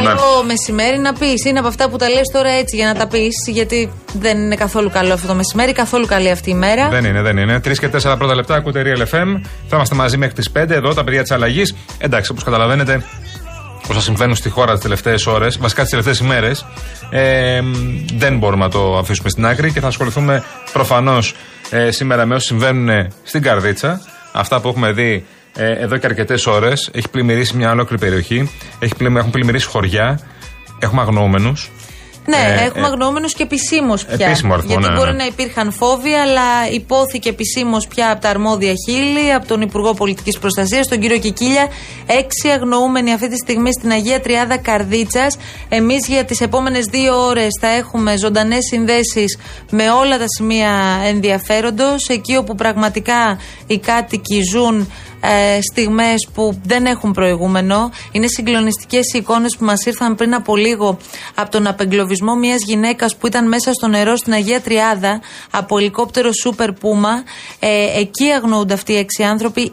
είστε, καλό μεσημέρι να πεις. Είναι από αυτά που τα λες τώρα έτσι για να τα πεις, γιατί δεν είναι καθόλου καλό αυτό το μεσημέρι, καθόλου καλή αυτή η μέρα. Δεν είναι, δεν είναι. Τρεις και τέσσερα πρώτα λεπτά ακούτε Real FM. Θα είμαστε μαζί μέχρι τις 5 εδώ, τα παιδιά της αλλαγής. Εντάξει, όπως καταλαβαίνετε, όσα συμβαίνουν στη χώρα τις τελευταίες ώρες, βασικά τις τελευταίες ημέρες, ε, δεν μπορούμε να το αφήσουμε στην άκρη και θα ασχοληθούμε προφανώς ε, σήμερα με όσα συμβαίνουν στην Καρδίτσα. Αυτά που έχουμε δει ε, εδώ και αρκετές ώρες. Έχει πλημμυρίσει μια ολόκληρη περιοχή. Έχει πλημμυρίσει, έχουν πλημμυρίσει χωριά. Έχουμε αγνοούμενους. Ναι, ε, έχουμε ε, αγνοούμενους και επισήμως πια. Επίσημο αριθμό, Γιατί ναι, μπορεί ναι. να υπήρχαν φόβοι, αλλά υπόθηκε επισήμως πια από τα αρμόδια χείλη, από τον Υπουργό Πολιτικής Προστασίας, τον κύριο Κικίλια. Έξι αγνοούμενοι αυτή τη στιγμή στην Αγία Τριάδα Καρδίτσας. Εμείς για τις επόμενες δύο ώρες θα έχουμε ζωντανές συνδέσεις με όλα τα σημεία ενδιαφέροντος. Εκεί όπου πραγματικά οι κάτοικοι ζουν ε, στιγμές που δεν έχουν προηγούμενο. Είναι συγκλονιστικές οι εικόνες που μας ήρθαν πριν από λίγο από τον απεγκλωβισμό μιας γυναίκας που ήταν μέσα στο νερό στην Αγία Τριάδα από ελικόπτερο Super Puma. Ε, εκεί αγνοούνται αυτοί οι έξι άνθρωποι.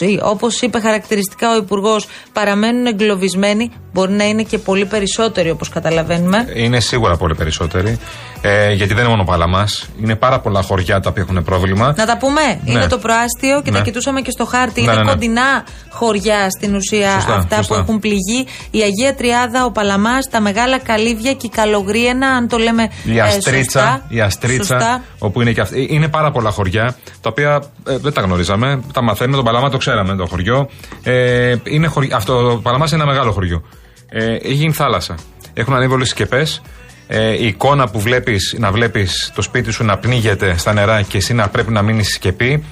20, όπως είπε χαρακτηριστικά ο Υπουργός, παραμένουν εγκλωβισμένοι. Μπορεί να είναι και πολύ περισσότεροι όπως καταλαβαίνουμε. Είναι σίγουρα πολύ περισσότεροι. Ε, γιατί δεν είναι μόνο Παλαμά. Είναι πάρα πολλά χωριά τα οποία έχουν πρόβλημα. Να τα πούμε. Είναι το προάστιο και Ναι. τα κοιτούσαμε και στο χάρτη. Ναι, είναι ναι, ναι. κοντινά χωριά στην ουσία Σωστά, αυτά σωστά. που έχουν πληγεί. Η Αγία Τριάδα, ο Παλαμάς, τα Μεγάλα Καλύβια και η Καλογρίαινα, αν το λέμε Η ε, Αστρίτσα, σωστά. η Αστρίτσα Σωστά. όπου είναι και αυτή. Είναι πάρα πολλά χωριά, τα οποία ε, δεν τα γνωρίζαμε. Τα μαθαίνουμε. Τον Παλαμά το ξέραμε το χωριό. Ε, είναι χωρι... Αυτό, το Παλαμάς είναι ένα μεγάλο χωριό. Ε, έχει γίνει θάλασσα. Έχουν ανέβει όλες τις σκεπές. Ε, η εικόνα που βλέπεις, να βλέπεις το σπίτι σου να πνίγεται στα νερά και εσύ να πρέπει να μείνεις σκεπή.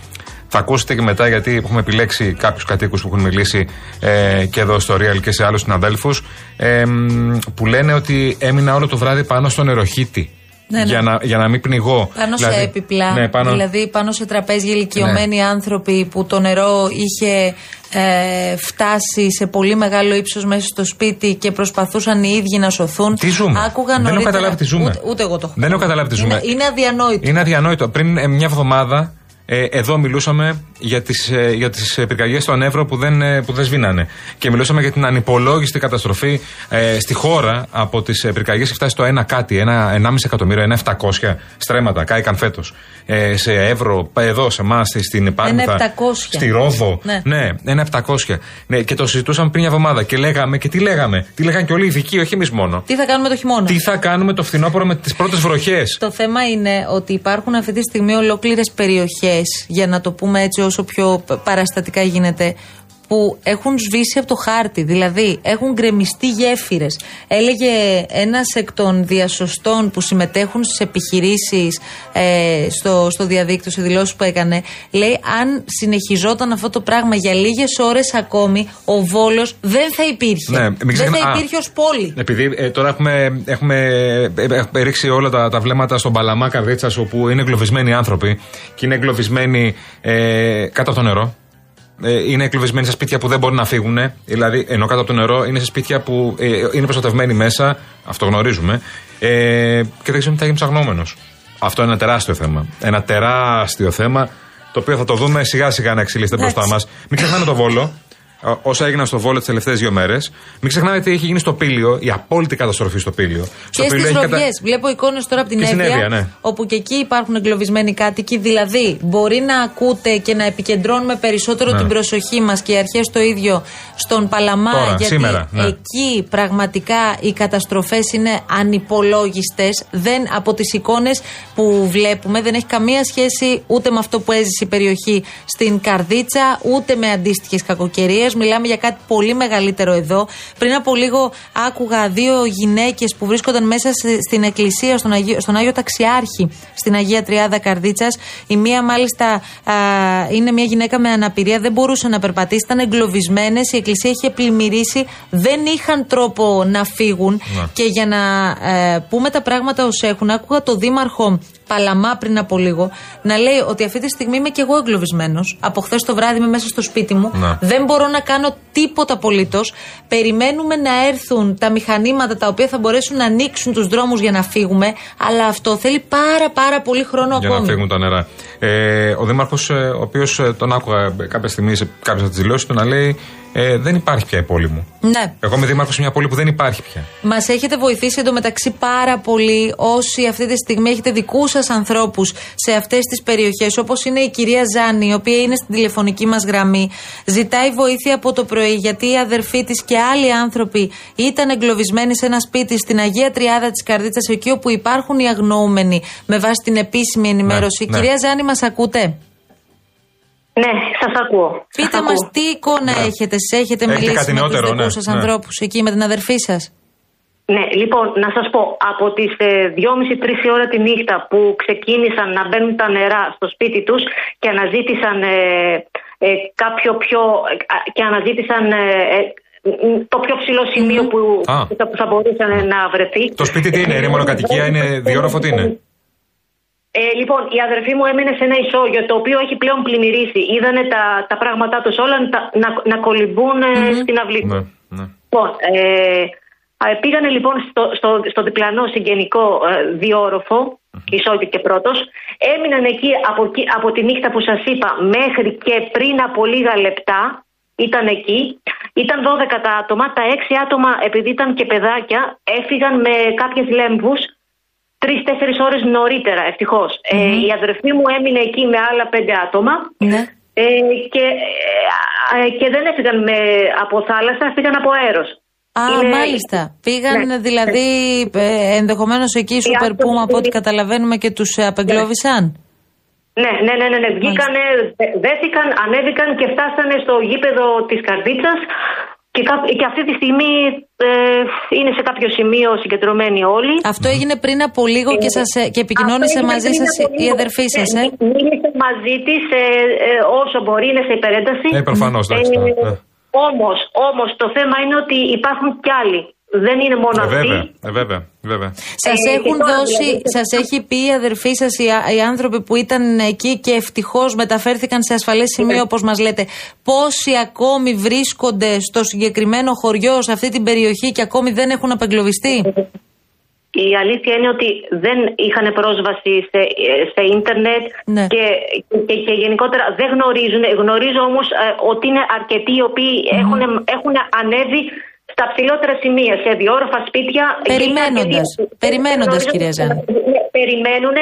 Θα ακούσετε και μετά γιατί έχουμε επιλέξει κάποιους κατοίκους που έχουν μιλήσει ε, και εδώ στο Real και σε άλλους συναδέλφους ε, μ, που λένε ότι έμεινα όλο το βράδυ πάνω στο νεροχύτη. Ναι, ναι. Για, να, για να μην πνιγώ. Πάνω Δηλαδή, σε έπιπλα, Ναι, πάνω, Ναι. δηλαδή πάνω σε τραπέζια ηλικιωμένοι άνθρωποι που το νερό είχε ε, φτάσει σε πολύ μεγάλο ύψος μέσα στο σπίτι και προσπαθούσαν οι ίδιοι να σωθούν. Τι ζούμε. Άκουγα Δεν έχω νωρίτερα- καταλάβει τι ζούμε. Ούτε, ούτε εγώ το έχω. Δεν έχω καταλάβει τι ζούμε. Είναι, είναι αδιανόητο. Είναι αδιανόητο. Πριν ε, μια εβδομάδα ε, εδώ μιλούσαμε για τις, ε, για τις ε, πυρκαγιές στον Εύρο που δεν, ε, που δεν σβήνανε. Και μιλούσαμε για την ανυπολόγιστη καταστροφή ε, στη χώρα από τις ε, πυρκαγιές έχει φτάσει στο ένα κάτι, ένα 1,5 εκατομμύριο, ένα 700 στρέμματα, κάηκαν φέτος. Ε, σε Εύρο, εδώ σε εμάς, στην Πάνηθα, 700. στη Ρόδο. Ναι. ναι, ένα 700. Ναι, και το συζητούσαμε πριν μια εβδομάδα και λέγαμε, και τι λέγαμε, τι λέγανε και όλοι οι ειδικοί, όχι εμείς μόνο. Τι θα κάνουμε το χειμώνα; Τι θα κάνουμε το φθινόπωρο με τις πρώτες βροχές; Το θέμα είναι ότι υπάρχουν αυτή τη στιγμή ολόκληρες περιοχές, για να το πούμε έτσι όσο πιο π- παραστατικά γίνεται, που έχουν σβήσει από το χάρτη. Δηλαδή έχουν γκρεμιστεί γέφυρες. Έλεγε ένας εκ των διασωστών που συμμετέχουν στις επιχειρήσεις ε, στο, στο διαδίκτυο, σε δηλώσεις που έκανε, λέει αν συνεχιζόταν αυτό το πράγμα για λίγες ώρες ακόμη, ο Βόλος δεν θα υπήρχε. Ναι, μην δεν ξεχνά- θα α. υπήρχε ως πόλη. Επειδή ε, τώρα έχουμε, έχουμε, ε, έχουμε ρίξει όλα τα, τα βλέμματα στον Παλαμά Καρδίτσας, όπου είναι εγκλωβισμένοι άνθρωποι και είναι εγκλωβισμένοι ε, κάτω από το νερό. Ε, είναι εγκλωβισμένοι σε σπίτια που δεν μπορούν να φύγουν. Δηλαδή, ενώ κάτω από το νερό είναι σε σπίτια που ε, είναι προστατευμένοι μέσα. Αυτό γνωρίζουμε. Ε, και δεν ξέρουμε τι θα γίνει ψαγνόμενο. Αυτό είναι ένα τεράστιο θέμα. Ένα τεράστιο θέμα το οποίο θα το δούμε σιγά σιγά να εξελίσσεται μπροστά μας. Εντάξει. Μην ξεχνάμε το βόλο. Ό- Όσα έγιναν στο Βόλο τις τελευταίες δύο μέρες. Μην ξεχνάμε τι έχει γίνει στο Πήλιο, η απόλυτη καταστροφή στο Πήλιο. Στο Και Πήλιο στις έχει Ροδιέ. κατα- Βλέπω εικόνες τώρα από την Και στην Εύβοια, Εύβοια, ναι. όπου και εκεί υπάρχουν εγκλωβισμένοι κάτοικοι. Δηλαδή, μπορεί να ακούτε και να επικεντρώνουμε περισσότερο Ναι. την προσοχή μας και οι αρχές το ίδιο στον Παλαμά. Τώρα, γιατί σήμερα, ναι. εκεί πραγματικά οι καταστροφές είναι ανυπολόγιστες. Δεν από τις εικόνες που βλέπουμε δεν έχει καμία σχέση ούτε με αυτό που έζησε η περιοχή στην Καρδίτσα, ούτε με αντίστοιχες κακοκαιρίες. Μιλάμε για κάτι πολύ μεγαλύτερο εδώ. Πριν από λίγο άκουγα δύο γυναίκες που βρίσκονταν μέσα σε- στην εκκλησία, στον Αγίο, στον Άγιο Ταξιάρχη, στην Αγία Τριάδα Καρδίτσας. Η μία μάλιστα α, είναι μια γυναίκα με αναπηρία, δεν μπορούσε να περπατήσει, ήταν εγκλωβισμένες. Η εκκλησία είχε πλημμυρίσει, δεν είχαν τρόπο να φύγουν. Και για να ε, πούμε τα πράγματα ως έχουν, άκουγα το δήμαρχο Παλαμά πριν από λίγο να λέει ότι αυτή τη στιγμή είμαι και εγώ εγκλωβισμένος. Από χθες το βράδυ είμαι μέσα στο σπίτι μου. Ναι. Δεν μπορώ να κάνω τίποτα απολύτως. Περιμένουμε να έρθουν τα μηχανήματα τα οποία θα μπορέσουν να ανοίξουν τους δρόμους για να φύγουμε. Αλλά αυτό θέλει πάρα πάρα πολύ χρόνο για ακόμη. να φύγουν τα νερά. Ε, ο Δήμαρχος, ο οποίος τον άκουγα κάποια στιγμή σε κάποιες από τις δηλώσεις του να λέει Ε, δεν υπάρχει πια η πόλη μου. Ναι. Εγώ είμαι δήμαρχος σε μια πόλη που δεν υπάρχει πια. Μας έχετε βοηθήσει εντωμεταξύ πάρα πολύ όσοι αυτή τη στιγμή έχετε δικούς σας ανθρώπους σε αυτές τις περιοχές, όπως είναι η κυρία Ζάνη, η οποία είναι στην τηλεφωνική μας γραμμή. Ζητάει βοήθεια από το πρωί, γιατί η αδερφή της και άλλοι άνθρωποι ήταν εγκλωβισμένοι σε ένα σπίτι στην Αγία Τριάδα της Καρδίτσας, εκεί όπου υπάρχουν οι αγνοούμενοι, με βάση την επίσημη ενημέρωση. Ναι, ναι. Κυρία Ζάνη, μας ακούτε; Ναι, σας ακούω. Πείτε Σας μας ακούω. τι εικόνα Ναι. έχετε, εσείς έχετε Έχετε μιλήσει κάτι με τους νεότερο, δικούς ναι, σας ναι. ανθρώπους εκεί με την αδερφή σας; Ναι, λοιπόν, να σας πω, από τις ε, 2.30-3 η ώρα τη νύχτα που ξεκίνησαν να μπαίνουν τα νερά στο σπίτι τους και αναζήτησαν ε, ε, κάποιο πιο, ε, και αναζήτησαν ε, ε, το πιο ψηλό σημείο που, Α. που θα, που θα μπορούσαν να βρεθεί. Το σπίτι τι είναι, είναι μονοκατοικία, είναι διόροφο, τι είναι; Ε, λοιπόν, η αδερφή μου έμεινε σε ένα ισόγειο το οποίο έχει πλέον πλημμυρίσει. Είδανε τα, τα πράγματά τους όλα να, να, να κολυμπούν ε, στην αυλή. Ναι, ναι. Λοιπόν, ε, α, πήγανε λοιπόν στο, στο, στο διπλανό συγγενικό ε, διόροφο, ισόγειο και πρώτος. Έμειναν εκεί από, εκεί από τη νύχτα που σας είπα μέχρι και πριν από λίγα λεπτά. Ήταν εκεί. Ήταν 12 τα άτομα. Τα 6 άτομα, επειδή ήταν και παιδάκια, έφυγαν με κάποιες λέμβους τρει-τέσσερι ώρες νωρίτερα, ευτυχώς. Ε, η αδερφή μου έμεινε εκεί με άλλα πέντε άτομα. Ναι. Ε, και, ε, και δεν έφυγαν με, από θάλασσα, έφυγαν από αέρος. Α, Είναι- μάλιστα. Πήγαν Ναι. δηλαδή ε, ενδεχομένως εκεί οι Super άνθρωποι Puma από ό,τι είναι- καταλαβαίνουμε και τους απεγκλώβησαν. Ναι, ναι, ναι, ναι, ναι. Βγήκανε, δε- δέθηκαν, ανέβηκαν και φτάσανε στο γήπεδο της Καρδίτσας και, κά- και αυτή τη στιγμή ε, είναι σε κάποιο σημείο συγκεντρωμένοι όλοι. Αυτό έγινε πριν από λίγο και, σας, ε, και επικοινώνησε Αυτό έγινε μαζί πριν σας από η λίγο. αδερφή σας, Ναι, ε. Μίλησε μαζί της ε, ε, όσο μπορεί, είναι σε υπερένταση. Ε, προφανώς, εντάξει, ναι, ναι. Όμως, όμως το θέμα είναι ότι υπάρχουν κι άλλοι. Δεν είναι μόνο Ε, αυτοί. βέβαια, ε, βέβαια, βέβαια. Σας Ε, έχουν και τώρα δώσει, δηλαδή- σας έχει πει η αδερφή σας, οι, α- οι άνθρωποι που ήταν εκεί και ευτυχώς μεταφέρθηκαν σε ασφαλές Ναι. σημείο, όπως μας λέτε, πόσοι ακόμη βρίσκονται στο συγκεκριμένο χωριό, σε αυτή την περιοχή και ακόμη δεν έχουν απεγκλωβιστεί; Η αλήθεια είναι ότι δεν είχαν πρόσβαση σε, σε ίντερνετ Ναι. και, και, και γενικότερα δεν γνωρίζουν. Γνωρίζω όμως ε, ότι είναι αρκετοί οι οποίοι έχουν, έχουν ανέβει στα ψηλότερα σημεία, σε διόροφα σπίτια. Περιμένοντας. Και αρκετοί- Περιμένοντας, γνωρίζω- κυρία Ζάνη. Ναι, Περιμένουν,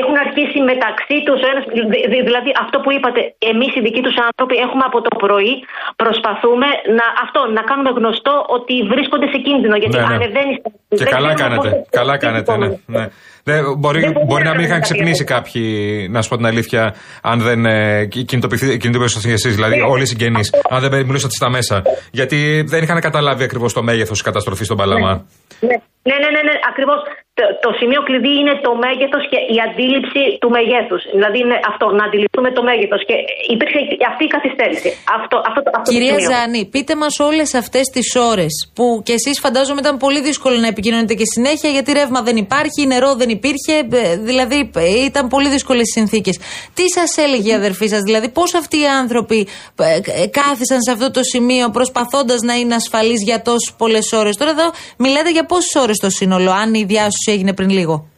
έχουν αρχίσει μεταξύ τους, ο ένας, δη- δη- δηλαδή αυτό που είπατε, εμείς οι δικοί τους άνθρωποι έχουμε από το πρωί, προσπαθούμε να, αυτό, να κάνουμε γνωστό ότι βρίσκονται σε κίνδυνο, γιατί Ναι, ναι. ανεβαίνει στα- Και δεν καλά ξέρουμε κάνετε. πόσο- Καλά κάνετε, ναι. ναι. Δεν, μπορεί, Δεν μπορεί μπορεί να να μην είχαν κάνει ξυπνήσει κάτι κάποιοι, να σου πω την αλήθεια, αν δεν ε, κινητοποιηθεί- κινητοποιήσασταν εσεί, δηλαδή Ναι. όλοι οι συγγενείς, αν δεν μιλούσατε στα μέσα. Γιατί δεν είχαν καταλάβει ακριβώς το μέγεθος της καταστροφής στον Παλαμά. Ναι, ναι, ναι, ναι, ναι ακριβώς. Το, το σημείο κλειδί είναι το μέγεθος και η αντίληψη του μεγέθους. Δηλαδή είναι αυτό, να αντιληφθούμε το μέγεθος. Και υπήρχε αυτή η καθυστέρηση. Αυτό, αυτό, αυτό το Κυρία σημείο. Ζάνη, πείτε μας όλες αυτές τις ώρες που κι εσείς φαντάζομαι ήταν πολύ δύσκολο να επικοινωνείτε και συνέχεια γιατί ρεύμα δεν υπάρχει, νερό δεν υπήρχε, ε, δηλαδή ε, ήταν πολύ δύσκολες οι συνθήκες. Τι σας έλεγε η αδερφή σας, δηλαδή πώς αυτοί οι άνθρωποι ε, ε, κάθισαν σε αυτό το σημείο προσπαθώντας να είναι ασφαλείς για τόσες πολλές ώρες; Τώρα εδώ μιλάτε για πόσες ώρες το σύνολο, αν η διάσωση έγινε πριν λίγο.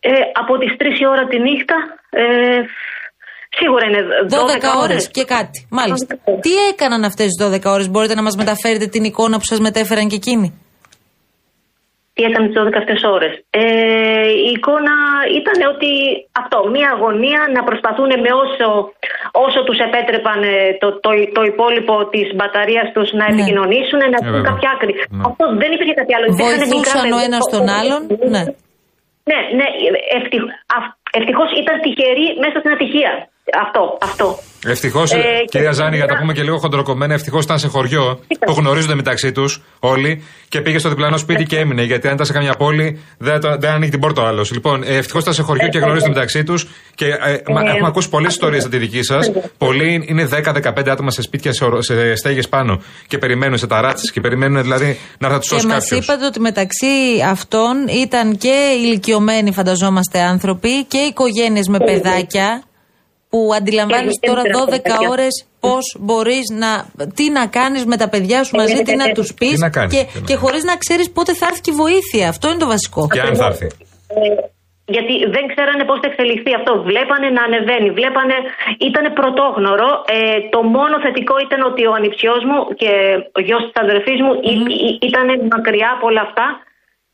Ε, από τις 3 η ώρα τη νύχτα, ε, σίγουρα είναι 12 12, ώρες και κάτι. Μάλιστα. Τι έκαναν αυτές τις 12 ώρες, μπορείτε να μας μεταφέρετε την εικόνα που σας μετέφεραν και εκείνοι; Τι έκανε τις 12 αυτές ώρες. Ε, η εικόνα ήταν ότι αυτό, μια αγωνία να προσπαθούν με όσο, όσο τους επέτρεπαν ε, το, το, το υπόλοιπο της μπαταρίας τους να Ναι. επικοινωνήσουν, να Ε, βρουν βέβαια. κάποια άκρη. Ναι. Αυτό δεν υπήρχε κάτι άλλο. Υπήρχαν μικρά Βοηθούσαν ο παιδιά. ένας τον άλλον; Ναι. Ναι, ναι, ευτυχώς ήταν τυχεροί μέσα στην ατυχία. Αυτό, αυτό. Ευτυχώς, Ε, κυρία και- Ζάνη, για να τα πούμε και λίγο χοντροκομμένα, ευτυχώς ήταν σε χωριό που γνωρίζονται μεταξύ τους όλοι και πήγε στο διπλανό σπίτι και έμεινε. Γιατί αν ήταν σε καμιά πόλη, δεν, το- δεν ανοίγει την πόρτα ο άλλος. Λοιπόν, ε, ευτυχώς ήταν σε χωριό και γνωρίζονται μεταξύ τους και ε, μα- έχουμε ακούσει πολλές ιστορίες από τη δική σας. Πολλοί είναι 10-15 άτομα σε σπίτια, σε, ορο- σε στέγες πάνω και περιμένουν σε ταράτσες και περιμένουν δηλαδή να έρθει να τους Και σώσει μας κάποιος. είπατε ότι μεταξύ αυτών ήταν και ηλικιωμένοι, φανταζόμαστε, άνθρωποι και οικογένειες με παιδάκια. Που αντιλαμβάνεσαι Και τώρα μικρά 12 παιδάκια. ώρες πώς μπορείς να. Τι να κάνεις με τα παιδιά σου μαζί, τι να τους πεις. Τι να κάνεις, Και, τι να και κάνεις. χωρίς να ξέρεις πότε θα έρθει και η βοήθεια. Αυτό είναι το βασικό. Και αν θα έρθει. Ε, γιατί δεν ξέρανε πώς θα εξελιχθεί αυτό. Βλέπανε να ανεβαίνει, βλέπανε. ήταν πρωτόγνωρο. Ε, το μόνο θετικό ήταν ότι ο ανιψιός μου και ο γιος της αδερφής μου ήταν μακριά από όλα αυτά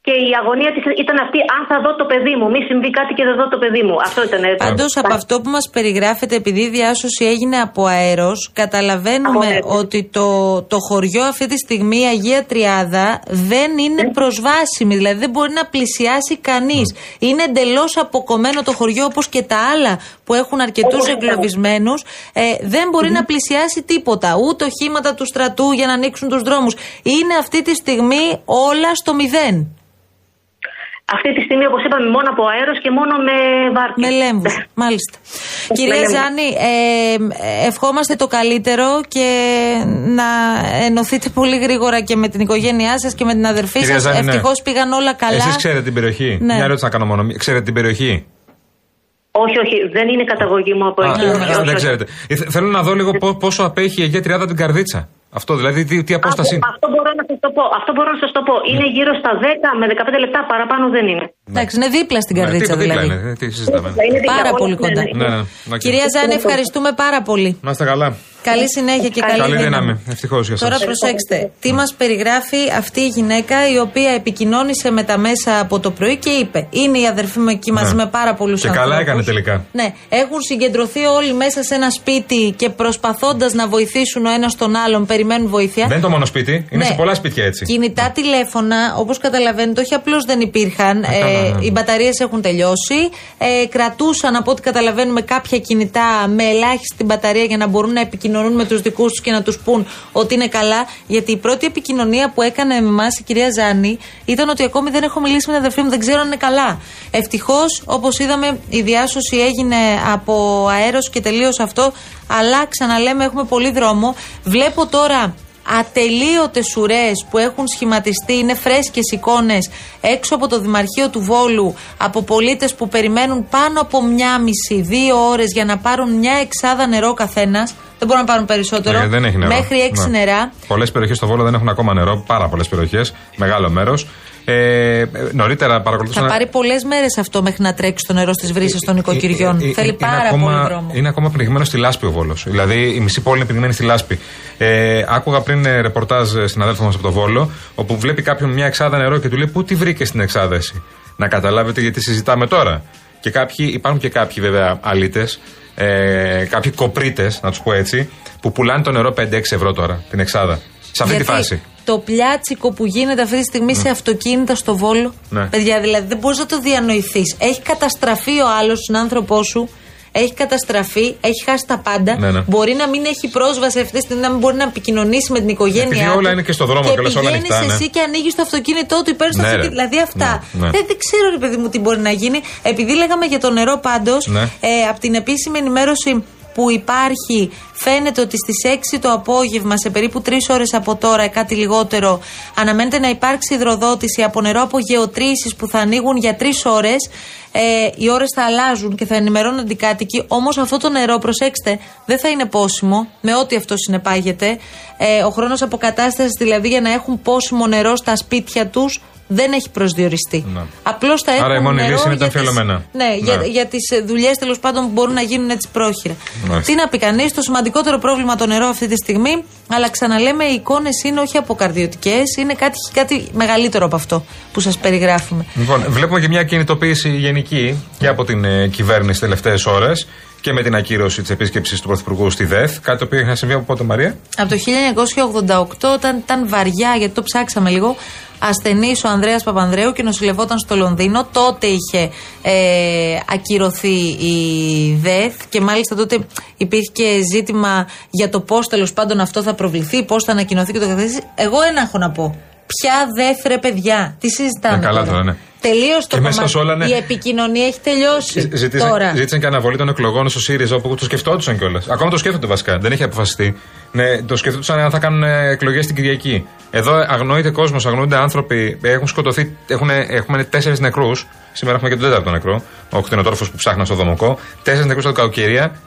και η αγωνία της ήταν αυτή, αν θα δω το παιδί μου, μη συμβεί κάτι και δεν δω το παιδί μου. Αυτό ήταν. Πάντως από αυτό που μας περιγράφεται, επειδή η διάσωση έγινε από αέρος, καταλαβαίνουμε ότι το, το χωριό αυτή τη στιγμή, η Αγία Τριάδα, δεν είναι ναι. προσβάσιμη. Δηλαδή δεν μπορεί να πλησιάσει κανείς. Ναι. Είναι εντελώς αποκομμένο το χωριό όπως και τα άλλα που έχουν αρκετούς εγκλωβισμένους. Ε, δεν μπορει να πλησιάσει τίποτα. Ούτε οχήματα του στρατού για να ανοίξουν τους δρόμους. Είναι αυτή τη στιγμή όλα στο μηδέν. Αυτή τη στιγμή, όπως είπαμε, μόνο από αέρος και μόνο με βάρκε. Με λέμβους, μάλιστα. Κυρία Ζάνη, ε, ευχόμαστε το καλύτερο και να ενωθείτε πολύ γρήγορα και με την οικογένειά σας και με την αδερφή σας. Ναι. Ευτυχώς πήγαν όλα καλά. Εσείς ξέρετε την περιοχή. Ναι. Μια ερώτηση να κάνω μόνο. Ξέρετε την περιοχή. Όχι, όχι, δεν είναι καταγωγή μου από εκεί. Δεν ξέρετε. Ε, θέλω να δω λίγο πόσο απέχει η Αγία Τριάδα την Καρδίτσα. Αυτό δηλαδή, τι, τι απόσταση είναι; Αυτό μπορώ να σας το πω. Αυτό μπορώ να σας το πω. Είναι ναι. γύρω στα 10 με 15 λεπτά παραπάνω δεν είναι. Εντάξει, είναι δίπλα στην ναι, καρδίτσα ναι, δηλαδή. Είναι, τι συζητάμε. Πάρα πολύ κοντά. Ναι, ναι, Κυρία Ζάνη, ευχαριστούμε πάρα πολύ. Να είστε καλά. Καλή συνέχεια και καλή, καλή δύναμη. Ευτυχώς για Τώρα προσέξτε. Τι μας περιγράφει αυτή η γυναίκα η οποία επικοινώνησε με τα μέσα από το πρωί και είπε: Είναι η αδερφή μου εκεί μαζί με πάρα πολλούς ανθρώπου. Και καλά έκανε τελικά. Ναι. Έχουν συγκεντρωθεί όλοι μέσα σε ένα σπίτι και προσπαθώντας να βοηθήσουν ο ένας τον άλλον, περιμένουν βοήθεια. Δεν είναι το μόνο σπίτι. Είναι ναι. σε πολλά σπίτια έτσι. Κινητά ναι. τηλέφωνα, όπως καταλαβαίνετε, όχι απλώς δεν υπήρχαν. Ε, ναι, οι μπαταρίες έχουν τελειώσει. Ε, κρατούσαν, από ό,τι καταλαβαίνουμε, κάποια κινητά με ελάχιστη μπαταρία για να μπορούν να επικοινωνήσουν επικοινωνούν με τους δικούς τους και να τους πούν ότι είναι καλά. Γιατί η πρώτη επικοινωνία που έκανε με εμάς η κυρία Ζάνη ήταν ότι ακόμη δεν έχω μιλήσει με την αδερφή μου, δεν ξέρω αν είναι καλά. Ευτυχώς, όπως είδαμε, η διάσωση έγινε από αέρος και τελείωσε αυτό. Αλλά ξαναλέμε, έχουμε πολύ δρόμο. Βλέπω τώρα ατελείωτες ουρές που έχουν σχηματιστεί, είναι φρέσκες εικόνες έξω από το Δημαρχείο του Βόλου από πολίτες που περιμένουν πάνω από μία μισή, δύο ώρες για να πάρουν μια εξάδα νερό καθένας. Δεν μπορούν να πάρουν περισσότερο. Ναι, δεν έχει νερό. Μέχρι έξι ναι. νερά. Πολλές περιοχές στο Βόλο δεν έχουν ακόμα νερό. Πάρα πολλές περιοχές. Μεγάλο μέρος. Ε, νωρίτερα παρακολουθούσα. Θα πάρει πολλές μέρες αυτό μέχρι να τρέξει το νερό στις βρύσες των οικοκυριών. Ε, ε, Θέλει πάρα ακόμα, πολύ δρόμο. Είναι ακόμα πνιγμένο στη λάσπη ο Βόλος. Δηλαδή η μισή πόλη είναι πνιγμένη στη λάσπη. Ε, άκουγα πριν ρεπορτάζ στην αδέλφο μας από το Βόλο, όπου βλέπει κάποιον μια εξάδα νερό και του λέει Πού τη βρήκε στην εξάδα εσύ. Να καταλάβετε γιατί συζητάμε τώρα. Και κάποιοι, υπάρχουν και κάποιοι βέβαια αλήτες, ε, κάποιοι κοπρίτες, να τους πω έτσι, που πουλάνε το νερό 5-6 ευρώ τώρα την εξάδα. Σε αυτή Γιατί τη φάση. Το πλιάτσικο που γίνεται αυτή τη στιγμή σε αυτοκίνητα στο βόλο. Ναι. Παιδιά, δηλαδή δεν μπορείς να το διανοηθείς. Έχει καταστραφεί ο άλλος συνάνθρωπός σου έχει καταστραφεί, έχει χάσει τα πάντα. Ναι, ναι. Μπορεί να μην έχει πρόσβαση αυτή τη στιγμή, να μην μπορεί να επικοινωνήσει με την οικογένειά του. όλα είναι και στο δρόμο και, και όλα ανοιχτά. Ναι. εσύ και ανοίγεις το αυτοκίνητό του, υπέρ στο ναι, αυτοκίνητο. Δηλαδή αυτά. Ναι, ναι. Δεν, δεν, ξέρω, ρε παιδί μου, τι μπορεί να γίνει. Επειδή λέγαμε για το νερό πάντως, ναι. ε, από την επίσημη ενημέρωση που υπάρχει φαίνεται ότι στις 6 το απόγευμα σε περίπου 3 ώρες από τώρα κάτι λιγότερο αναμένεται να υπάρξει υδροδότηση από νερό από γεωτρήσεις που θα ανοίγουν για 3 ώρες. Ε, οι ώρες θα αλλάζουν και θα ενημερώνονται οι κάτοικοι όμως αυτό το νερό προσέξτε δεν θα είναι πόσιμο με ό,τι αυτό συνεπάγεται. Ε, ο χρόνος αποκατάστασης δηλαδή για να έχουν πόσιμο νερό στα σπίτια τους δεν έχει προσδιοριστεί. Ναι. Απλώς θα έχουν. Άρα η μόνη λύση είναι τα αμφιαλωμένα. Ναι, ναι, για, για τις δουλειές τέλος πάντων που μπορούν να γίνουν έτσι πρόχειρα. Ναι. Τι να πει κανείς, το σημαντικότερο πρόβλημα το νερό αυτή τη στιγμή, αλλά ξαναλέμε, οι εικόνες είναι όχι αποκαρδιωτικές, είναι κάτι, κάτι μεγαλύτερο από αυτό που σας περιγράφουμε. Λοιπόν, βλέπουμε και μια κινητοποίηση γενική και από την ε, κυβέρνηση τελευταίες ώρες και με την ακύρωση της επίσκεψης του Πρωθυπουργού στη ΔΕΘ. Κάτι το οποίο έχει να συμβεί από πότε, Μαρία; Από το 1988, όταν ήταν βαριά, γιατί το ψάξαμε λίγο, ασθενής ο Ανδρέας Παπανδρέου και νοσηλευόταν στο Λονδίνο. Τότε είχε ε, ακυρωθεί η ΔΕΘ και μάλιστα τότε υπήρχε και ζήτημα για το πώς τέλος πάντων αυτό θα προβληθεί, πώς θα ανακοινωθεί και το καθεξής. Εγώ ένα έχω να πω. Ποια ΔΕΘ ρε παιδιά, τι συζητάμε. Ε, καλά τώρα, ναι. Τελείως το κομμάτι. Ναι. Η επικοινωνία έχει τελειώσει. Ζήτησαν, τώρα. ζήτησαν και αναβολή των εκλογών στο ΣΥΡΙΖΑ όπου το σκεφτόντουσαν κιόλας. Ακόμα το σκέφτονται βασικά. Δεν έχει αποφασιστεί. Ναι, το σκεφτόντουσαν αν θα κάνουν ε, εκλογές την Κυριακή. Εδώ αγνοείται κόσμος, αγνοούνται άνθρωποι. Έχουν σκοτωθεί. Έχουν, έχουμε τέσσερις νεκρούς. Σήμερα έχουμε και τον τέταρτο νεκρό. Ο κτηνοτόρφο που ψάχνει στο Δομοκό. Τέσσερις νεκρούς από κακοκαιρία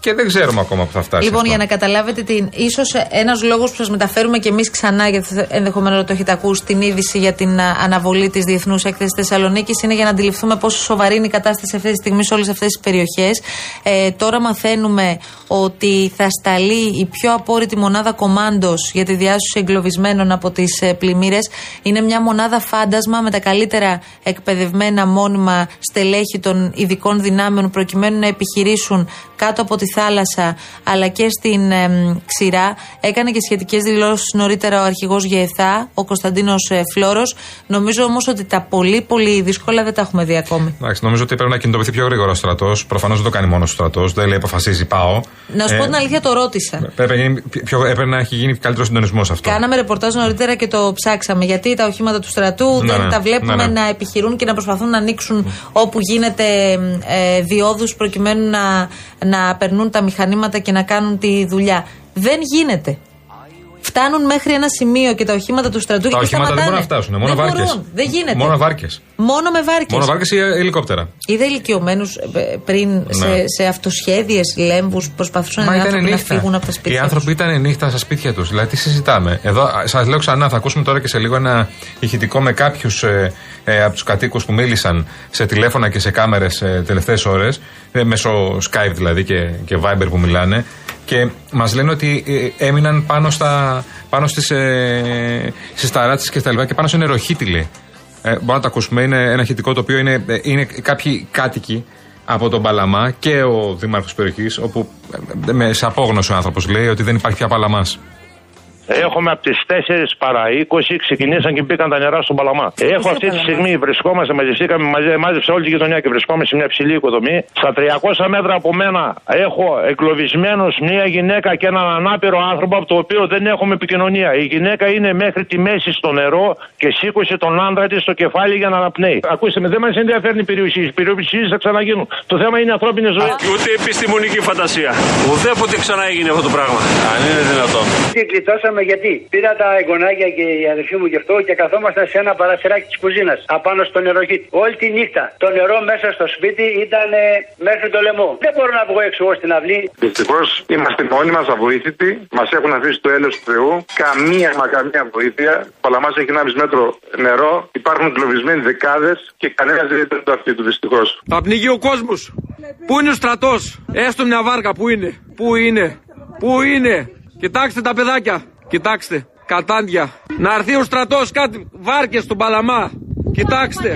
και δεν ξέρουμε ακόμα που θα φτάσει. Λοιπόν, αυτό. για να καταλάβετε την. ίσως ένας λόγος που σας μεταφέρουμε και εμείς ξανά, γιατί ενδεχομένως το έχετε ακούσει, την είδηση για την αναβολή της Διεθνούς Έκθεσης Θεσσαλονίκης, είναι για να αντιληφθούμε πόσο σοβαρή είναι η κατάσταση αυτή τη στιγμή σε όλες αυτές τις περιοχές. Ε, τώρα μαθαίνουμε ότι θα σταλεί η πιο απόρριτη μονάδα κομάντο για τη διάσωση εγκλωβισμένων από τις ε, πλημμύρες. Είναι μια μονάδα φάντασμα με τα καλύτερα εκπαιδευμένα μόνιμα στελέχη των ειδικών δυνάμεων προκειμένου να επιχειρήσουν κάτω από τη θάλασσα αλλά και στην ε, ξηρά. Έκανε και σχετικές δηλώσεις νωρίτερα ο αρχηγός ΓΕΘΑ, ο Κωνσταντίνος ε, Φλόρο. Νομίζω όμως ότι τα πολύ πολύ δύσκολα δεν τα έχουμε δει ακόμη. Εντάξει, νομίζω ότι πρέπει να κινητοποιηθεί πιο γρήγορα ο στρατός. Προφανώς δεν το κάνει μόνος ο στρατός. Δεν λέει αποφασίζει, πάω. Να σου πω την αλήθεια, το ρώτησα. Πρέπει, πιο, έπρεπε να έχει γίνει καλύτερο συντονισμός αυτό. Κάναμε ρεπορτάζ νωρίτερα και το ψάξαμε. Γιατί τα οχήματα του στρατού Ναι, δεν ναι. τα βλέπουμε Ναι, ναι. να επιχειρούν και να προσπαθούν να ανοίξουν όπου γίνεται ε, διόδους προκειμένου να, να περνούν τα μηχανήματα και να κάνουν τη δουλειά. Δεν γίνεται. Φτάνουν μέχρι ένα σημείο και τα οχήματα του στρατού Τα και οχήματα δεν σταματάνε. μπορούν να φτάσουν. Μόνο δεν βάρκες. μπορούν. Δεν γίνεται. Μόνο βάρκες. Μόνο με βάρκες. Μόνο βάρκες ή ελικόπτερα. Είδα ηλικιωμένους πριν σε, σε αυτοσχέδιες λέμβους που προσπαθούσαν Ναι. Μα οι ήταν άνθρωποι να νύχτα. φύγουν από τα Οι σπίτια. άνθρωποι ήταν νύχτα στα σπίτια τους. Δηλαδή, τι συζητάμε. Εδώ, σας λέω ξανά, θα ακούσουμε τώρα και σε λίγο ένα ηχητικό με κάποιους ε, ε, από τους κατοίκους που μίλησαν σε τηλέφωνα και σε κάμερες ε, τελευταίες ώρες, ε, μέσω Skype δηλαδή και, και Viber που μιλάνε. Και μας λένε ότι ε, έμειναν πάνω, στα, πάνω στις, ε, στις ταράτσες και στα λοιπά και πάνω σε νεροχύτηλοι. Ε, μπορούμε να το ακούσουμε. Είναι ένα ηχητικό το οποίο είναι, ε, είναι κάποιοι κάτοικοι από τον Παλαμά και ο δήμαρχος περιοχής όπου ε, με, σε απόγνωση ο άνθρωπος λέει ότι δεν υπάρχει πια Παλαμάς. Έχουμε από τις 4 παρά 20 ξεκινήσαν και μπήκαν τα νερά στον Παλαμά. Έχω αυτή τη στιγμή βρισκόμαστε, μαζευτήκαμε, μαζε, μάζεψε όλη τη γειτονιά και βρισκόμαστε σε μια ψηλή οικοδομή. Στα 300 μέτρα από μένα έχω εγκλωβισμένου μια γυναίκα και έναν ανάπηρο άνθρωπο από το οποίο δεν έχουμε επικοινωνία. Η γυναίκα είναι μέχρι τη μέση στο νερό και σήκωσε τον άντρα της στο κεφάλι για να αναπνέει. Ακούστε με, δεν μας ενδιαφέρουν οι περιουσίε. Οι περιουσίες θα ξαναγίνουν. Το θέμα είναι ανθρώπινη ζωή. Και ούτε επιστημονική φαντασία. Ουδέποτε ξανά έγινε αυτό το πράγμα. Αν είναι δυνατόν. Και γλιτώσαμε γιατί πήρα τα εγγονάκια και η αδερφή μου και αυτό και καθόμασταν σε ένα παραθυράκι της κουζίνας απάνω στο νεροχύτη. Όλη τη νύχτα το νερό μέσα στο σπίτι ήταν ε, μέχρι το λαιμό. Δεν μπορώ να βγω έξω εγώ στην αυλή. Δυστυχώς είμαστε μόνοι μας αβοήθητοι. Μας έχουν αφήσει το έλεος του Θεού. Καμία μα καμία βοήθεια. Ο Παλαμάς έχει 1,5 μέτρο νερό. Υπάρχουν εγκλωβισμένοι δεκάδες και κανένας δεν είναι το αυτή του δυστυχώς. Θα πνιγεί ο κόσμος. Πού είναι ο στρατός, έστω μια βάρκα, πού είναι, πού είναι, πού είναι; Κοιτάξτε τα παιδάκια, κοιτάξτε, κατάντια. Να έρθει ο στρατός, κάτι βάρκες στον Παλαμά. Κοιτάξτε,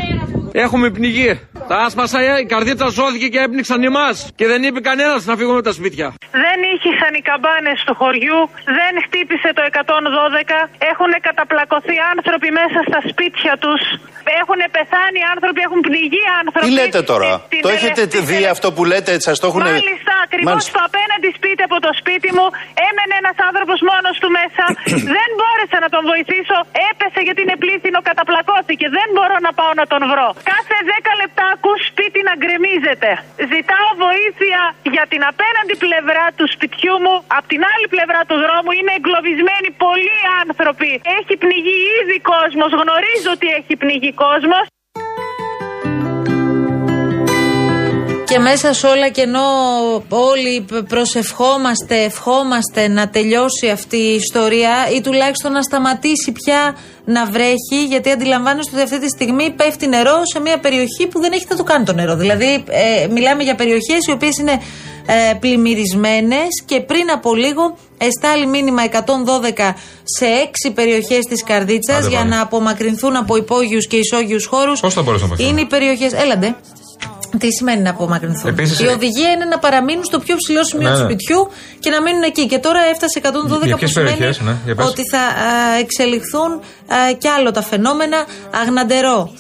έχουμε πνιγεί. Τα άσπασα, ε, η καρδίτσα σώθηκε και έπνιξαν εμά. Και δεν είπε κανένας να φύγουμε από τα σπίτια. Δεν ήχησαν οι καμπάνες του χωριού, δεν χτύπησε το 112, έχουν καταπλακωθεί άνθρωποι μέσα στα σπίτια τους, έχουν πεθάνει άνθρωποι, έχουν πληγεί άνθρωποι. Τι λέτε τώρα, Στη- στην το έχετε τελευταία- δει αυτό που λέτε, σας το έχουν Μάλιστα, ακριβώς Μάλιστα. στο απέναντι σπίτι από το σπίτι μου έμενε ένας άνθρωπος μόνος του μέσα. δεν μπόρεσα να τον βοηθήσω. Έπεσε γιατί είναι πλήθυνο, καταπλακώθηκε. Δεν μπορώ να πάω να τον βρω. Κάθε 10 λεπτά ακούς σπίτι να γκρεμίζεται. Ζητάω βοήθεια για την απέναντι πλευρά του σπιτιού μου. Απ' την άλλη πλευρά του δρόμου είναι εγκλωβισμένοι πολλοί άνθρωποι. Έχει πνιγεί ήδη κόσμος. Γνωρίζω ότι έχει πνιγεί κόσμος. Και μέσα σε όλα και ενώ όλοι προσευχόμαστε, ευχόμαστε να τελειώσει αυτή η ιστορία ή τουλάχιστον να σταματήσει πια να βρέχει, γιατί αντιλαμβάνεστε ότι αυτή τη στιγμή πέφτει νερό σε μια περιοχή που δεν έχει να το κάνει το νερό. Δηλαδή, ε, μιλάμε για περιοχές οι οποίες είναι ε, πλημμυρισμένες και πριν από λίγο εστάλει μήνυμα 112 σε έξι περιοχές της Καρδίτσας Άντε για πάλι. να απομακρυνθούν από υπόγειους και ισόγειους χώρους. Πώς θα μπορούσαμε να το Είναι οι περιοχές. Έλαντε. Τι σημαίνει να απομακρυνθούν; Επίσης, η ε, οδηγία είναι να παραμείνουν στο πιο ψηλό σημείο Ναι, του ναι. σπιτιού και να μείνουν εκεί. Και τώρα έφτασε 112 Για που ποιες σημαίνει περιοχές, ναι, για πες. ότι θα α, εξελιχθούν α, κι άλλο τα φαινόμενα. Αγναντερό,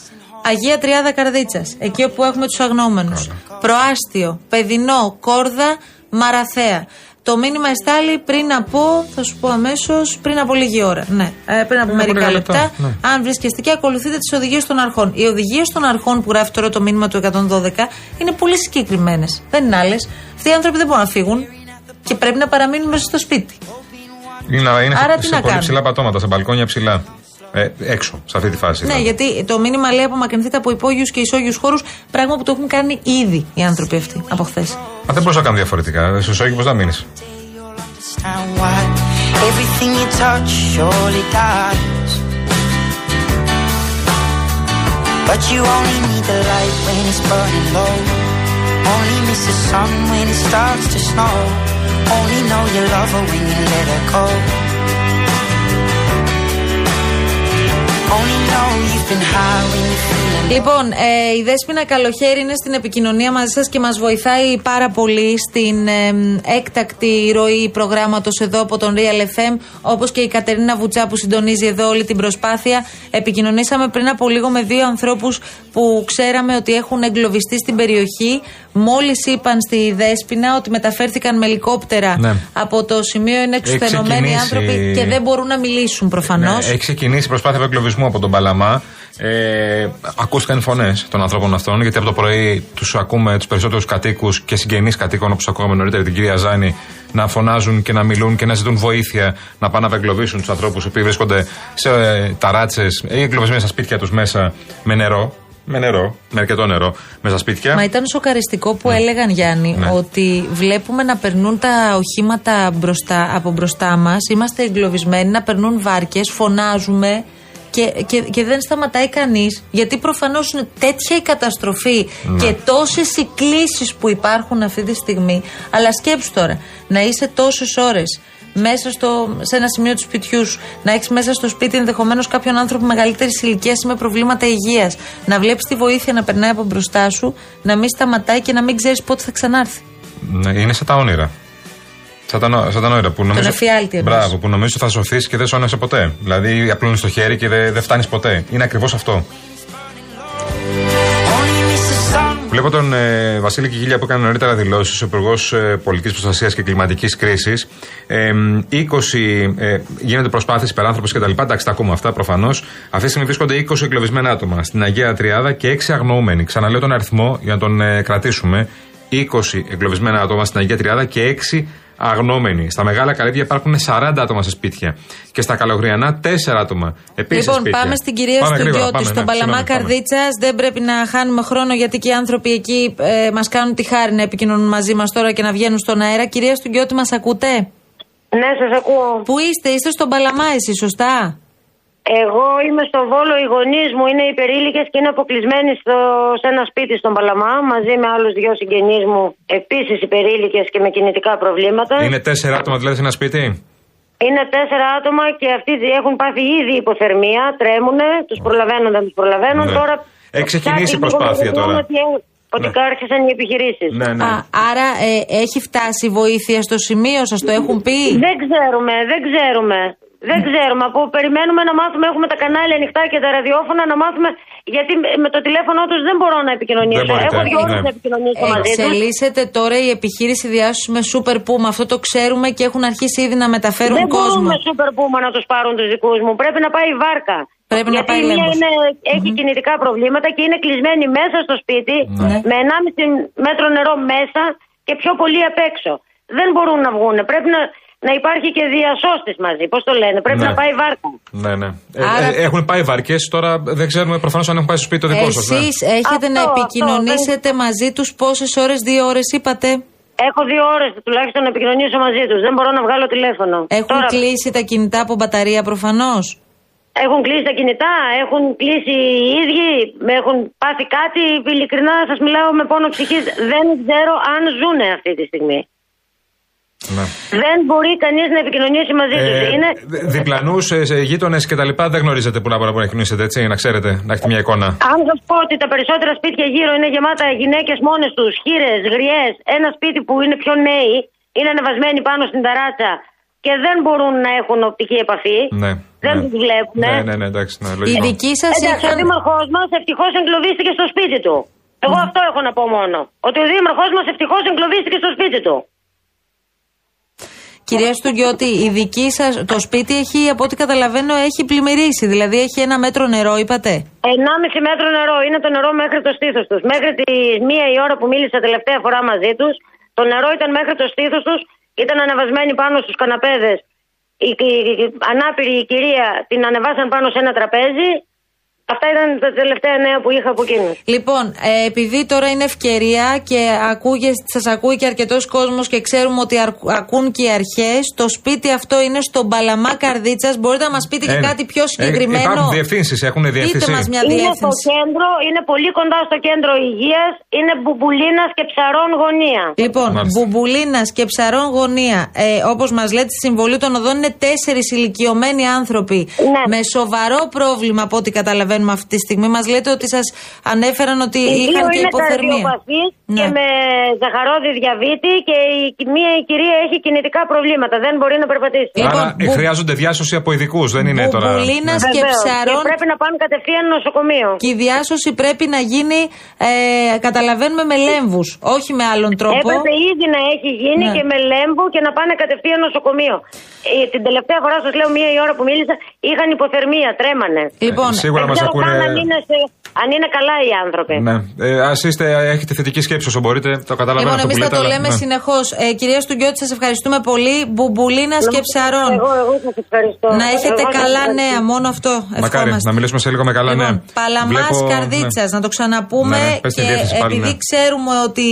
Αγία Τριάδα Καρδίτσας, εκεί όπου έχουμε τους αγνώμενους. Προάστιο, Παιδινό, Κόρδα, Μαραθέα. Το μήνυμα εστάλει πριν από, θα σου πω αμέσως, πριν από λίγη ώρα. Ναι, ε, πριν από μερικά λίγα λεπτά. λεπτά, ναι. Αν βρίσκεστε εκεί, ακολουθείτε τις οδηγίες των αρχών. Οι οδηγίες των αρχών που γράφει τώρα το μήνυμα του 112 είναι πολύ συγκεκριμένες. Δεν είναι άλλες. Αυτοί οι άνθρωποι δεν μπορούν να φύγουν και πρέπει να παραμείνουν μέσα στο σπίτι. Είναι, είναι Άρα σε, τι σε να πολύ κάνουμε; ψηλά πατώματα, σε μπαλκόνια ψηλά. Ε, έξω, σε αυτή τη φάση. Ναι, θα- γιατί το μήνυμα λέει απομακρυνθείτε από υπόγειους και ισόγειους χώρους, πράγμα που το έχουν κάνει ήδη οι άνθρωποι αυτοί από χθες. Μα δεν μπορούσα να κάνω διαφορετικά. Στου όχι, πώς να μείνεις; understand why everything you touch surely dies. But you only need the light when it's burning low. Only miss the sun when it starts to snow. Only know you love her when you let her go. Λοιπόν, ε, η Δέσποινα Καλοχέρη είναι στην επικοινωνία μαζί σας και μας βοηθάει πάρα πολύ στην ε, έκτακτη ροή προγράμματος εδώ από τον Real FM, όπως και η Κατερίνα Βουτσά που συντονίζει εδώ όλη την προσπάθεια. Επικοινωνήσαμε πριν από λίγο με δύο ανθρώπους που ξέραμε ότι έχουν εγκλωβιστεί στην περιοχή. Μόλις είπαν στη Δέσποινα ότι μεταφέρθηκαν με ελικόπτερα Ναι. από το σημείο, είναι Έχει εξουθενωμένοι ξεκινήσει- άνθρωποι και δεν μπορούν να μιλήσουν προφανώς. Ναι, έχει ξεκινήσει η προσπάθεια απεγκλωβισμού από τον Παλαμά. Ε, ακούστηκαν οι φωνές των ανθρώπων αυτών, γιατί από το πρωί τους ακούμε τους περισσότερους κατοίκους και συγγενείς κατοίκων, όπως ακούσαμε νωρίτερα την κυρία Ζάνη, να φωνάζουν και να μιλούν και να ζητούν βοήθεια να πάνε να απεγκλωβίσουν τους ανθρώπους οι οποίοι βρίσκονται σε ε, ταράτσες ή εγκλωβισμένοι στα σπίτια τους μέσα με νερό. Με νερό, με αρκετό νερό, μέσα στα σπίτια. Μα ήταν σοκαριστικό που έλεγαν Γιάννη Ναι. ότι βλέπουμε να περνούν τα οχήματα μπροστά, από μπροστά μας. Είμαστε εγκλωβισμένοι, να περνούν βάρκες, φωνάζουμε και, και, και δεν σταματάει κανείς. Γιατί προφανώς είναι τέτοια η καταστροφή Ναι. και τόσες οι κλήσεις που υπάρχουν αυτή τη στιγμή. Αλλά σκέψου τώρα, να είσαι τόσες ώρες μέσα στο, σε ένα σημείο του σπιτιού σου, να έχεις μέσα στο σπίτι ενδεχομένως κάποιον άνθρωπο μεγαλύτερης ηλικίας ή με προβλήματα υγείας, να βλέπεις τη βοήθεια να περνάει από μπροστά σου, να μην σταματάει και να μην ξέρεις πότε θα ξανάρθει. Ναι, είναι σαν τα όνειρα. Σαν τα, νο- σαν τα όνειρα που νομίζω. εφιάλτη εννοείς. Μπράβο, που νομίζω θα σωθείς και δεν σώνεσαι ποτέ. Δηλαδή, απλώνεις το χέρι και δεν δεν φτάνεις ποτέ. Είναι ακριβώς αυτό. Βλέπω τον ε, Βασίλη Κιγίλια που έκανε νωρίτερα δηλώσεις, ο Υπουργός ε, Πολιτικής Προστασίας και Κλιματικής Κρίσης. Ε, 20 ε, γίνονται προσπάθειες υπεράνθρωπε κτλ. Εντάξει, τα ακούμε αυτά προφανώς. Αυτή τη στιγμή βρίσκονται 20 εγκλωβισμένα άτομα στην Αγία Τριάδα και 6 αγνοούμενοι. Ξαναλέω τον αριθμό για να τον ε, κρατήσουμε. 20 εγκλωβισμένα άτομα στην Αγία Τριάδα και 6 αγνώμενοι. Στα μεγάλα καλύβια υπάρχουν 40 άτομα σε σπίτια. Και στα καλογριανά 4 άτομα. Επίσης σε λοιπόν, σπίτια. πάμε στην κυρία Πάμε γρήγορα, Στουγιώτη, πάμε, στον ναι, Παλαμά συγγνώμη, πάμε. Καρδίτσας. Δεν πρέπει να χάνουμε χρόνο γιατί και οι άνθρωποι εκεί ε, μας κάνουν τη χάρη να επικοινωνούν μαζί μας τώρα και να βγαίνουν στον αέρα. Κυρία Στουγιώτη, μας ακούτε; Ναι, σας ακούω. Πού είστε, είστε στον Παλαμά, εσείς, σωστά; Εγώ είμαι στο Βόλο, οι γονείς μου είναι υπερήλικες και είναι αποκλεισμένοι στο, σε ένα σπίτι στον Παλαμά μαζί με άλλους δυο συγγενείς μου, επίσης υπερήλικες και με κινητικά προβλήματα. Είναι 4 άτομα δηλαδή σε ένα σπίτι; Είναι τέσσερα άτομα και αυτοί έχουν πάθει ήδη υποθερμία, τρέμουνε, τους προλαβαίνουν, δεν τους προλαβαίνουν. Ναι. Τώρα. Έχει ξεκινήσει η κάτι προσπάθεια λίγο τώρα. Ότι, ότι Ναι. άρχισαν οι επιχειρήσεις. Ναι, ναι. Α, άρα ε, έχει φτάσει η βοήθεια στο σημείο, σας το έχουν πει; Δεν ξέρουμε, δεν ξέρουμε. Δεν ξέρουμε. Από περιμένουμε να μάθουμε, έχουμε τα κανάλια ανοιχτά και τα ραδιόφωνα να μάθουμε. Γιατί με το τηλέφωνο τους δεν μπορώ να επικοινωνήσω. Δεν μπορείτε, Έχω δυο ώρες ναι. να επικοινωνήσω μαζί τους. Εξελίσσεται τώρα η επιχείρηση διάσωσης με Super Puma. Αυτό το ξέρουμε και έχουν αρχίσει ήδη να μεταφέρουν Δεν κόσμο. μπορούμε σούπερ πούμα να τους πάρουν τους δικούς μου. Πρέπει να πάει η βάρκα. Πρέπει να Γιατί πάει η μία Λέμπος. είναι, έχει κινητικά προβλήματα και είναι κλεισμένη μέσα στο σπίτι Ναι. με 1,5 μέτρο νερό μέσα και πιο πολύ απ' έξω. Δεν μπορούν να βγουν. Πρέπει να, να υπάρχει και διασώστης μαζί. Πώς το λένε. Πρέπει Ναι. να πάει η βάρκα. Ναι, ναι. Άρα- Ε, ε, έχουν πάει βαρκέ, τώρα δεν ξέρουμε προφανώς αν έχουν πάει στο σπίτι το δικό ναι. σα. Εσείς έχετε Αυτό, να αυτό, επικοινωνήσετε μαζί τους πόσες ώρες, δύο ώρες είπατε; Έχω δύο ώρες τουλάχιστον να επικοινωνήσω μαζί τους. Δεν μπορώ να βγάλω τηλέφωνο. Έχουν Τώρα, κλείσει τα κινητά από μπαταρία προφανώς; έχουν κλείσει τα κινητά, έχουν κλείσει οι ίδιοι, έχουν πάθει κάτι. Ειλικρινά σας μιλάω με πόνο ψυχής. Δεν ξέρω αν ζουνε αυτή τη στιγμή. Ναι. Δεν μπορεί κανείς να επικοινωνήσει μαζί τους. Είναι... Διπλανούς, γείτονες κτλ. Δεν γνωρίζετε που να μπορείτε να κοινωνήσετε, έτσι, να ξέρετε, να έχετε μια εικόνα. Αν σας πω ότι τα περισσότερα σπίτια γύρω είναι γεμάτα γυναίκες μόνες τους, χείρες, γριές. Ένα σπίτι που είναι πιο νέοι είναι ανεβασμένοι πάνω στην ταράτσα και δεν μπορούν να έχουν οπτική επαφή. Ναι. Δεν ναι. τους βλέπουν. Ναι, ναι, ναι, εντάξει, ναι, Οι λογικό. δικοί σας Εντάξει, ο είχαν. δήμαρχός μας ευτυχώς εγκλωβίστηκε στο σπίτι του. Εγώ αυτό έχω να πω μόνο. Ότι ο δήμαρχός μας ευτυχώς εγκλωβίστηκε στο σπίτι του. Κυρία Στουγιώτη, η δική σας, το σπίτι έχει, από ό,τι καταλαβαίνω, έχει πλημμυρίσει. Δηλαδή έχει ένα μέτρο νερό, είπατε; 1,5 μέτρο νερό είναι το νερό μέχρι το στήθος τους. Μέχρι τη μία η ώρα που μίλησα τελευταία φορά μαζί τους, το νερό ήταν μέχρι το στήθος τους, ήταν ανεβασμένοι πάνω στους καναπέδες η, η- η ανάπηρη η κυρία την ανεβάσαν πάνω σε ένα τραπέζι. Αυτά ήταν τα τελευταία νέα που είχα από εκείνους. Λοιπόν, ε, επειδή τώρα είναι ευκαιρία και σας ακούει και αρκετός κόσμος και ξέρουμε ότι αρ- ακούν και οι αρχές, το σπίτι αυτό είναι στο Μπαλαμά Καρδίτσας. Μπορείτε να μας πείτε και Ε, κάτι πιο ε, συγκεκριμένο; υπάρχουν διευθύνσεις, έχουν Πείτε διευθυνσή. μας μια Είναι στο διεύθυνση. κέντρο, είναι πολύ κοντά στο κέντρο υγείας. Είναι μπουμπουλίνας και ψαρών γωνία. Λοιπόν, Μάλιστα. μπουμπουλίνας και ψαρών γωνία. Ε, Όπως μας λέτε, στη συμβολή των οδών είναι τέσσερις ηλικιωμένοι άνθρωποι Ναι. με σοβαρό πρόβλημα από ό,τι καταλαβαίνουμε αυτή τη στιγμή. Μας λέτε ότι σας ανέφεραν ότι Οι δύο είχαν και είναι υποθερμία. καρδιοπαθείς Ναι. και με ζαχαρόδι διαβήτη και η μία η κυρία έχει κινητικά προβλήματα. Δεν μπορεί να περπατήσει. Λοιπόν, Άρα ε, μπου- χρειάζονται διάσωση από ειδικούς, δεν είναι τώρα. Μπουμπουλίνας Ναι. και Βεβαίως. ψαρών. Και πρέπει να πάνε κατευθείαν νοσοκομείο. Και η διάσωση πρέπει να γίνει, ε, καταλαβαίνουμε, με λέμβους, όχι με άλλον τρόπο. Έπρεπε ήδη να έχει γίνει Ναι. και με λέμβο και να πάνε κατευθείαν νοσοκομείο. Ε, την τελευταία φορά, σας λέω, μία η ώρα που μίλησα, είχαν υποθερμία, τρέμανε. Λοιπόν, Ε, σίγουρα Δεν μας ξέρω ακούνε- καν αν είναι, σε- αν είναι καλά οι άνθρωποι. Ναι. Ε, Α είστε, έχετε θετική σκέψη όσο μπορείτε. Το καταλαβαίνω Λοιπόν, αυτό εμείς που θα λέτε. το αλλά- λέμε ναι. συνεχώς. Ε, κυρία Στουγκιώτη, σας ευχαριστούμε πολύ. Μπουμπουλίνα και ψαρών. Εγώ, εγώ σας ευχαριστώ. Να έχετε Εγώ σας καλά ευχαριστώ. νέα, μόνο αυτό. Μακάρι ευχόμαστε. να μιλήσουμε σε λίγο με καλά Λοιπόν, νέα. Παλαμάς Βλέπω- Καρδίτσας, ναι. να το ξαναπούμε. Ναι, πες τη και διεύθυνση πάλι, επειδή ναι. ξέρουμε ότι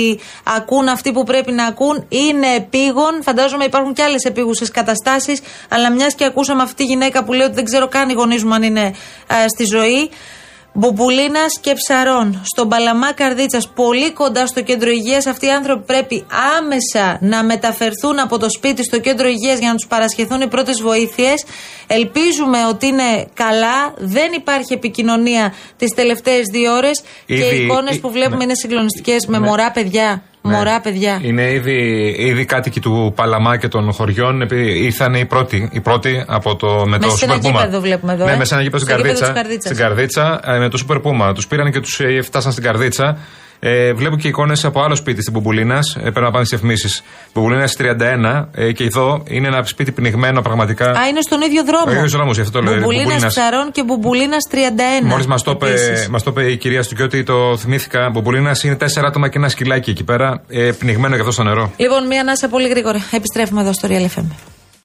ακούν αυτοί που πρέπει να ακούν, είναι επίγον. Φαντάζομαι υπάρχουν και άλλες επίγουσες καταστάσεις. Αλλά μιας και ακούσαμε αυτή τη γυναίκα που λέει ότι δεν ξέρω καν οι γονείς μου αν είναι ε, στη ζωή. Μπομπουλίνα και ψαρών, στον Παλαμά Καρδίτσας, πολύ κοντά στο κέντρο υγείας. Αυτοί οι άνθρωποι πρέπει άμεσα να μεταφερθούν από το σπίτι στο κέντρο υγείας για να τους παρασχεθούν οι πρώτες βοήθειες. Ελπίζουμε ότι είναι καλά. Δεν υπάρχει επικοινωνία τις τελευταίες δύο ώρες. Και Ήδη- οι εικόνες ή- που βλέπουμε ναι. είναι συγκλονιστικές με Ναι. μωρά παιδιά. Ναι. Μωρά παιδιά. Είναι ήδη, ήδη κάτοικοι του Παλαμά και των χωριών. επειδή Ήρθαν οι πρώτοι, οι πρώτοι από το, με Μέσα το σε ένα Super Puma. γήπεδο βλέπουμε εδώ, Ναι, ε. μέσα σε ένα γήπεδο στην Στο γήπεδο Καρδίτσα. της Καρδίτσας. Στην Καρδίτσα ε, με το Super Puma. Τους πήραν και τους φτάσαν στην Καρδίτσα. Ε, βλέπω και εικόνες από άλλο σπίτι στην Μπουμπουλίνα. Ε, πρέπει να πάνε στις εφημίσει. Μπουμπουλίνα 31. Ε, και εδώ είναι ένα σπίτι πνιγμένο πραγματικά. Α, είναι στον ίδιο δρόμο. Ο ίδιος δρόμος, γι' αυτό το λέω, Μπουμπουλίνα Μπουμπουλίνας. ψαρών και Μπουμπουλίνα 31. Μόλις μας το, είπε- Επίσης. μας το είπε η κυρία Στουκιώτη, το θυμήθηκα. Μπομπουλίνα είναι τέσσερα άτομα και ένα σκυλάκι εκεί πέρα. Ε, πνιγμένο και αυτό στο νερό. Λοιπόν, μία ανάσα πολύ γρήγορα. Επιστρέφουμε εδώ στο Real FM.